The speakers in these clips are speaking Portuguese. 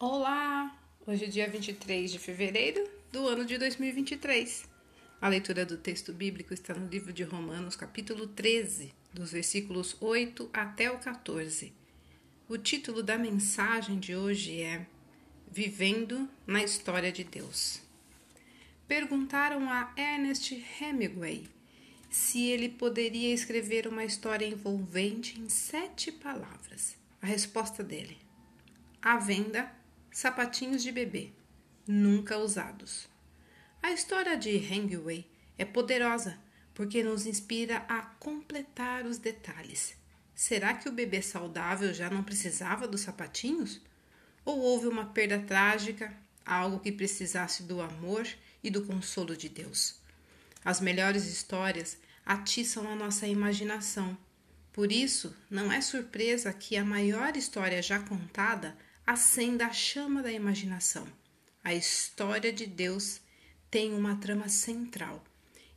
Olá! Hoje é dia 23 de fevereiro do ano de 2023. A leitura do texto bíblico está no livro de Romanos, capítulo 13, dos versículos 8 até o 14. O título da mensagem de hoje é Vivendo na História de Deus. Perguntaram a Ernest Hemingway se ele poderia escrever uma história envolvente em sete palavras. A resposta dele: à venda sapatinhos de bebê, nunca usados. A história de Hemingway é poderosa porque nos inspira a completar os detalhes. Será que o bebê saudável já não precisava dos sapatinhos? Ou houve uma perda trágica, algo que precisasse do amor e do consolo de Deus? As melhores histórias atiçam a nossa imaginação. Por isso, não é surpresa que a maior história já contada acenda a chama da imaginação. A história de Deus tem uma trama central.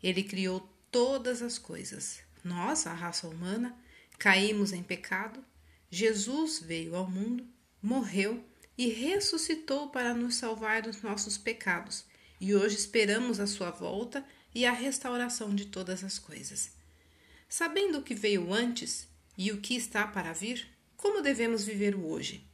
Ele criou todas as coisas. Nós, a raça humana, caímos em pecado. Jesus veio ao mundo, morreu e ressuscitou para nos salvar dos nossos pecados. E hoje esperamos a sua volta e a restauração de todas as coisas. Sabendo o que veio antes e o que está para vir, como devemos viver o hoje?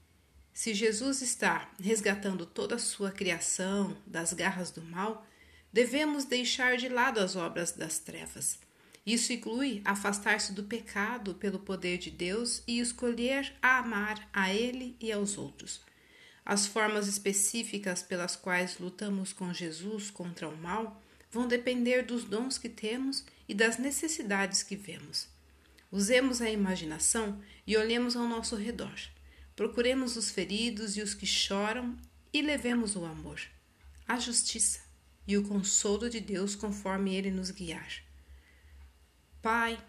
Se Jesus está resgatando toda a sua criação das garras do mal, devemos deixar de lado as obras das trevas. Isso inclui afastar-se do pecado pelo poder de Deus e escolher amar a Ele e aos outros. As formas específicas pelas quais lutamos com Jesus contra o mal vão depender dos dons que temos e das necessidades que vemos. Usemos a imaginação e olhemos ao nosso redor. Procuremos os feridos e os que choram e levemos o amor, a justiça e o consolo de Deus conforme ele nos guiar. Pai,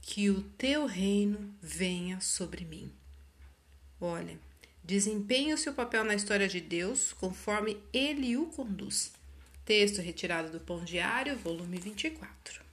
que o teu reino venha sobre mim. Olha, desempenhe o seu papel na história de Deus conforme ele o conduz. Texto retirado do Pão Diário, volume 24.